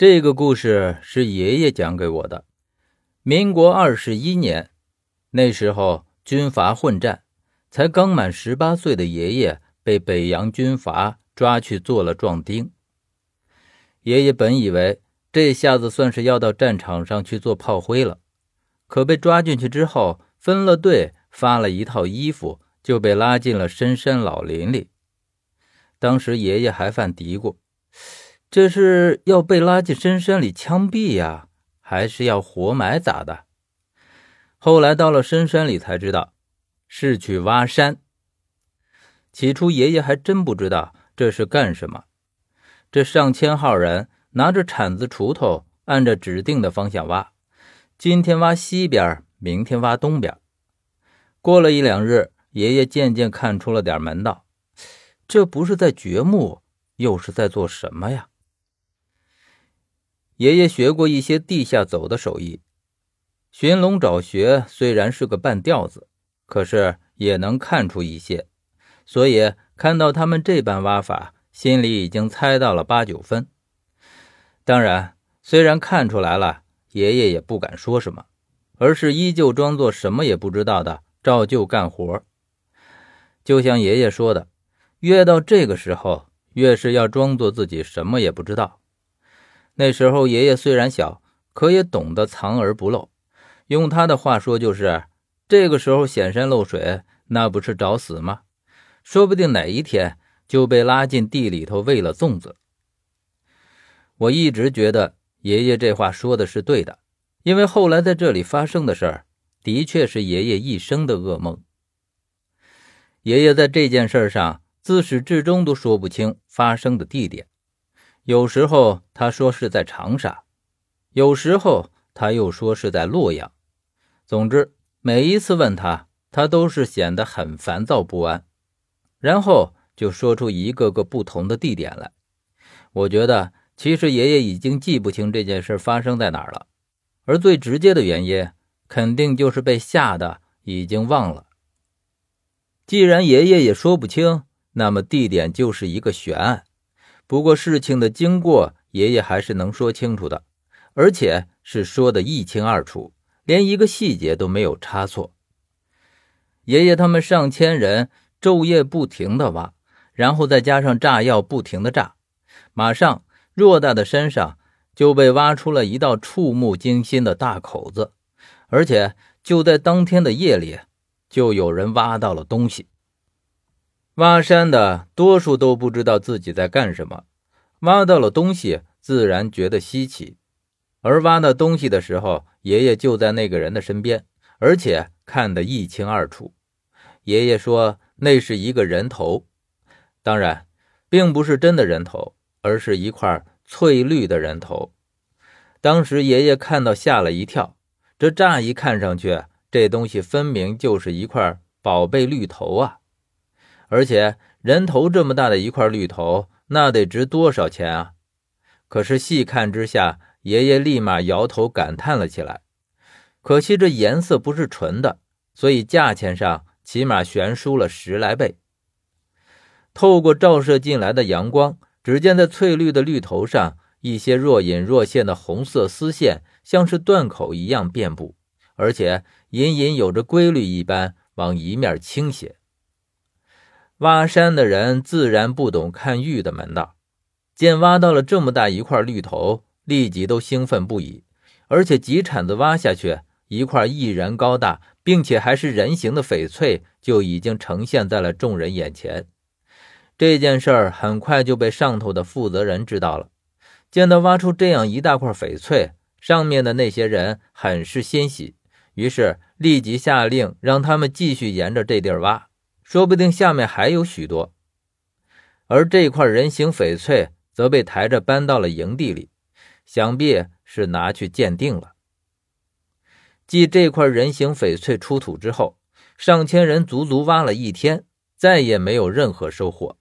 这个故事是爷爷讲给我的。民国二十一年，那时候军阀混战，才刚满十八岁的爷爷被北洋军阀抓去做了壮丁。爷爷本以为这下子算是要到战场上去做炮灰了，可被抓进去之后，分了队，发了一套衣服，就被拉进了深山老林里。当时爷爷还犯嘀咕。这是要被拉进深山里枪毙呀，还是要活埋咋的？后来到了深山里才知道，是去挖山。起初爷爷还真不知道这是干什么。这上千号人拿着铲子、锄头，按着指定的方向挖，今天挖西边，明天挖东边。过了一两日，爷爷渐渐看出了点门道，这不是在掘墓，又是在做什么呀？爷爷学过一些地下走的手艺，寻龙找穴虽然是个半吊子，可是也能看出一些，所以看到他们这般挖法，心里已经猜到了八九分。当然，虽然看出来了，爷爷也不敢说什么，而是依旧装作什么也不知道的，照旧干活。就像爷爷说的，越到这个时候，越是要装作自己什么也不知道。那时候爷爷虽然小，可也懂得藏而不露。用他的话说，就是这个时候显山露水，那不是找死吗？说不定哪一天就被拉进地里头喂了粽子。我一直觉得爷爷这话说的是对的，因为后来在这里发生的事儿，的确是爷爷一生的噩梦。爷爷在这件事上自始至终都说不清发生的地点。有时候他说是在长沙，有时候他又说是在洛阳。总之，每一次问他，他都是显得很烦躁不安，然后就说出一个个不同的地点来。我觉得，其实爷爷已经记不清这件事发生在哪儿了，而最直接的原因，肯定就是被吓得已经忘了。既然爷爷也说不清，那么地点就是一个悬案。不过事情的经过，爷爷还是能说清楚的，而且是说的一清二楚，连一个细节都没有差错。爷爷他们上千人昼夜不停的挖，然后再加上炸药不停的炸，马上偌大的山上就被挖出了一道触目惊心的大口子，而且就在当天的夜里，就有人挖到了东西。挖山的多数都不知道自己在干什么，挖到了东西，自然觉得稀奇。而挖到东西的时候，爷爷就在那个人的身边，而且看得一清二楚。爷爷说那是一个人头，当然，并不是真的人头，而是一块翠绿的人头。当时爷爷看到吓了一跳，这乍一看上去，这东西分明就是一块宝贝绿头啊！而且人头这么大的一块绿头，那得值多少钱啊？可是细看之下，爷爷立马摇头感叹了起来。可惜这颜色不是纯的，所以价钱上起码悬殊了十来倍。透过照射进来的阳光，只见在翠绿的绿头上，一些若隐若现的红色丝线，像是断口一样遍布，而且隐隐有着规律一般往一面倾斜。挖山的人自然不懂看玉的门道，见挖到了这么大一块绿头，立即都兴奋不已，而且几铲子挖下去，一块一人高大，并且还是人形的翡翠就已经呈现在了众人眼前。这件事儿很快就被上头的负责人知道了，见到挖出这样一大块翡翠，上面的那些人很是欣喜，于是立即下令让他们继续沿着这地儿挖。说不定下面还有许多，而这块人形翡翠则被抬着搬到了营地里，想必是拿去鉴定了。继这块人形翡翠出土之后，上千人足足挖了一天，再也没有任何收获。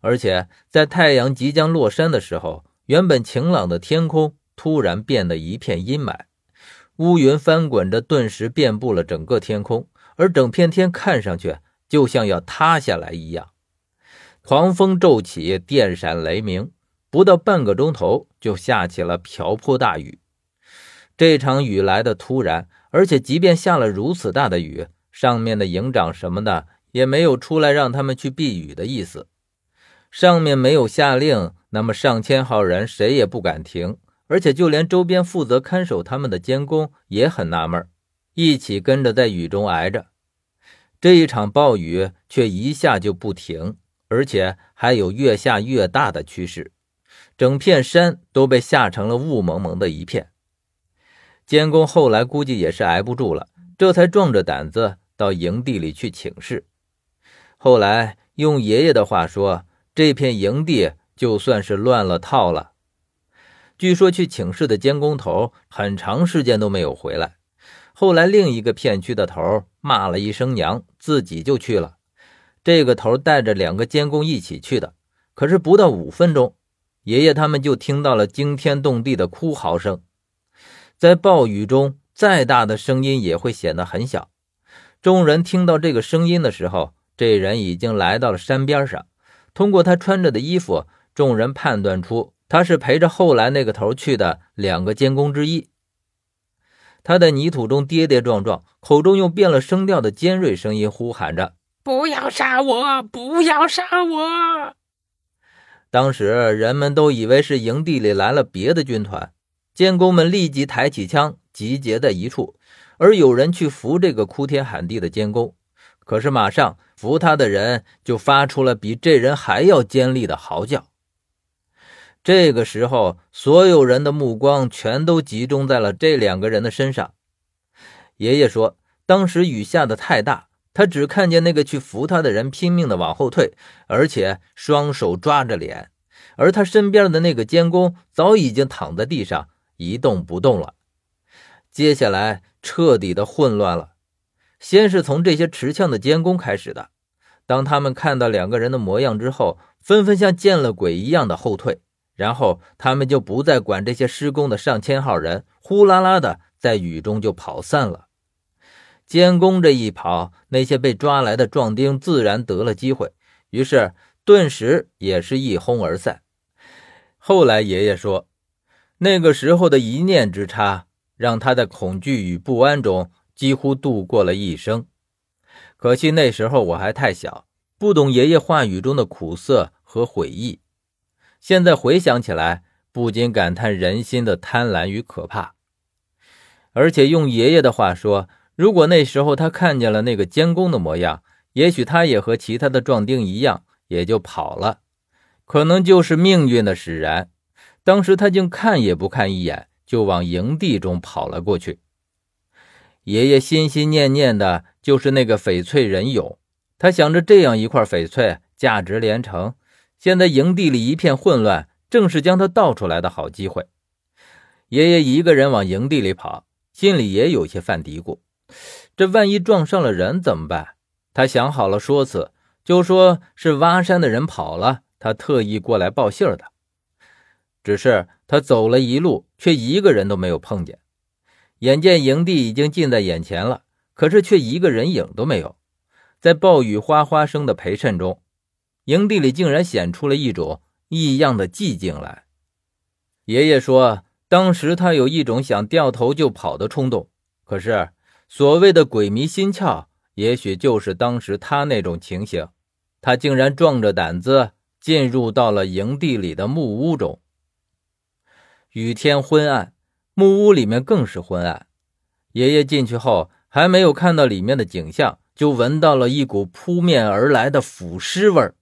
而且在太阳即将落山的时候，原本晴朗的天空突然变得一片阴霾，乌云翻滚着，顿时遍布了整个天空，而整片天看上去。就像要塌下来一样，狂风骤起，电闪雷鸣，不到半个钟头就下起了瓢泼大雨。这场雨来的突然，而且即便下了如此大的雨，上面的营长什么的也没有出来让他们去避雨的意思。上面没有下令，那么上千号人谁也不敢停，而且就连周边负责看守他们的监工也很纳闷，一起跟着在雨中挨着。这一场暴雨却一下就不停，而且还有越下越大的趋势，整片山都被吓成了雾蒙蒙的一片。监工后来估计也是挨不住了，这才壮着胆子到营地里去请示。后来用爷爷的话说。这片营地就算是乱了套了。据说去请示的监工头很长时间都没有回来。后来另一个片区的头骂了一声娘，自己就去了。这个头带着两个监工一起去的。可是不到五分钟，爷爷他们就听到了惊天动地的哭嚎声。在暴雨中，再大的声音也会显得很小。众人听到这个声音的时候，这人已经来到了山边上。通过他穿着的衣服，众人判断出他是陪着后来那个头去的两个监工之一。他在泥土中跌跌撞撞，口中用变了声调的尖锐声音呼喊着：“不要杀我！不要杀我！”当时人们都以为是营地里来了别的军团，监工们立即抬起枪，集结在一处，而有人去扶这个哭天喊地的监工。可是，马上扶他的人就发出了比这人还要尖利的嚎叫。这个时候，所有人的目光全都集中在了这两个人的身上。爷爷说，当时雨下的太大，他只看见那个去扶他的人拼命的往后退，而且双手抓着脸，而他身边的那个监工早已经躺在地上一动不动了。接下来，彻底的混乱了。先是从这些持枪的监工开始的，当他们看到两个人的模样之后，纷纷像见了鬼一样的后退，然后他们就不再管这些施工的上千号人，呼啦啦的在雨中就跑散了。监工这一跑，那些被抓来的壮丁自然得了机会，于是顿时也是一哄而散。后来爷爷说，那个时候的一念之差，让他在恐惧与不安中。几乎度过了一生，可惜那时候我还太小，不懂爷爷话语中的苦涩和悔意。现在回想起来，不禁感叹人心的贪婪与可怕。而且用爷爷的话说，如果那时候他看见了那个监工的模样，也许他也和其他的壮丁一样，也就跑了。可能就是命运的使然，当时他竟看也不看一眼，就往营地中跑了过去。爷爷心心念念的就是那个翡翠人俑，他想着这样一块翡翠价值连城，现在营地里一片混乱，正是将他盗出来的好机会。爷爷一个人往营地里跑，心里也有些犯嘀咕：这万一撞上了人怎么办？他想好了说辞，就说是挖山的人跑了，他特意过来报信的。只是他走了一路，却一个人都没有碰见。眼见营地已经近在眼前了，可是却一个人影都没有。在暴雨哗哗声的陪衬中，营地里竟然显出了一种异样的寂静来。爷爷说，当时他有一种想掉头就跑的冲动。可是所谓的鬼迷心窍，也许就是当时他那种情形。他竟然壮着胆子进入到了营地里的木屋中。雨天昏暗。木屋里面更是昏暗。爷爷进去后，还没有看到里面的景象，就闻到了一股扑面而来的腐尸味儿。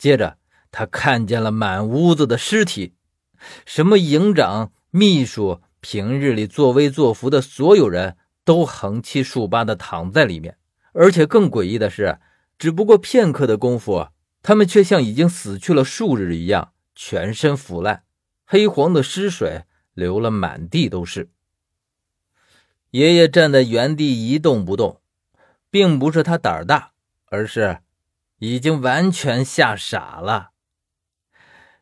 接着，他看见了满屋子的尸体，什么营长、秘书，平日里作威作福的所有人都横七竖八的躺在里面。而且更诡异的是，只不过片刻的功夫，他们却像已经死去了数日一样，全身腐烂，黑黄的尸水。流了满地都是。爷爷站在原地一动不动，并不是他胆儿大，而是已经完全吓傻了。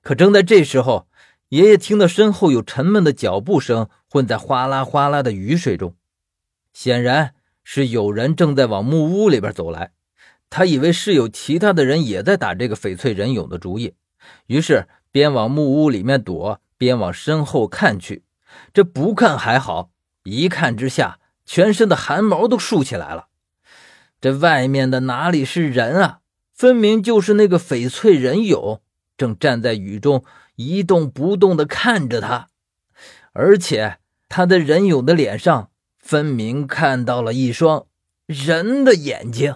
可正在这时候，爷爷听到身后有沉闷的脚步声混在哗啦哗啦的雨水中，显然是有人正在往木屋里边走来。他以为是有其他的人也在打这个翡翠人俑的主意，于是边往木屋里面躲，边往身后看去。这不看还好，一看之下，全身的汗毛都竖起来了。这外面的哪里是人啊？分明就是那个翡翠人俑，正站在雨中一动不动地看着他，而且他的人俑的脸上分明看到了一双人的眼睛。